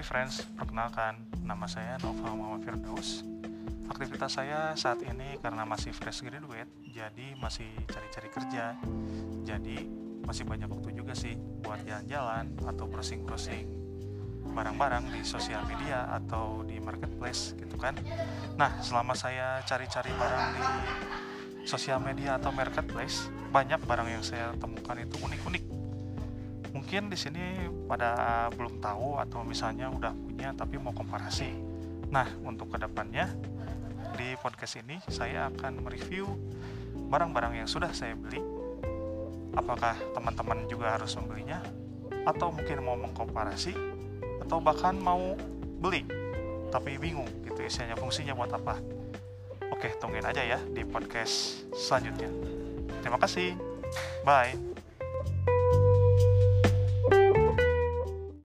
friends, perkenalkan nama saya Nova Muhammad Firdaus. Aktivitas saya saat ini karena masih fresh graduate, jadi masih cari-cari kerja. Jadi masih banyak waktu juga sih buat jalan-jalan atau browsing-browsing barang-barang di sosial media atau di marketplace gitu kan. Nah, selama saya cari-cari barang di sosial media atau marketplace, banyak barang yang saya temukan itu unik-unik mungkin di sini pada belum tahu atau misalnya udah punya tapi mau komparasi. Nah, untuk ke depannya di podcast ini saya akan mereview barang-barang yang sudah saya beli. Apakah teman-teman juga harus membelinya? Atau mungkin mau mengkomparasi? Atau bahkan mau beli tapi bingung gitu isinya fungsinya buat apa? Oke, tungguin aja ya di podcast selanjutnya. Terima kasih. Bye.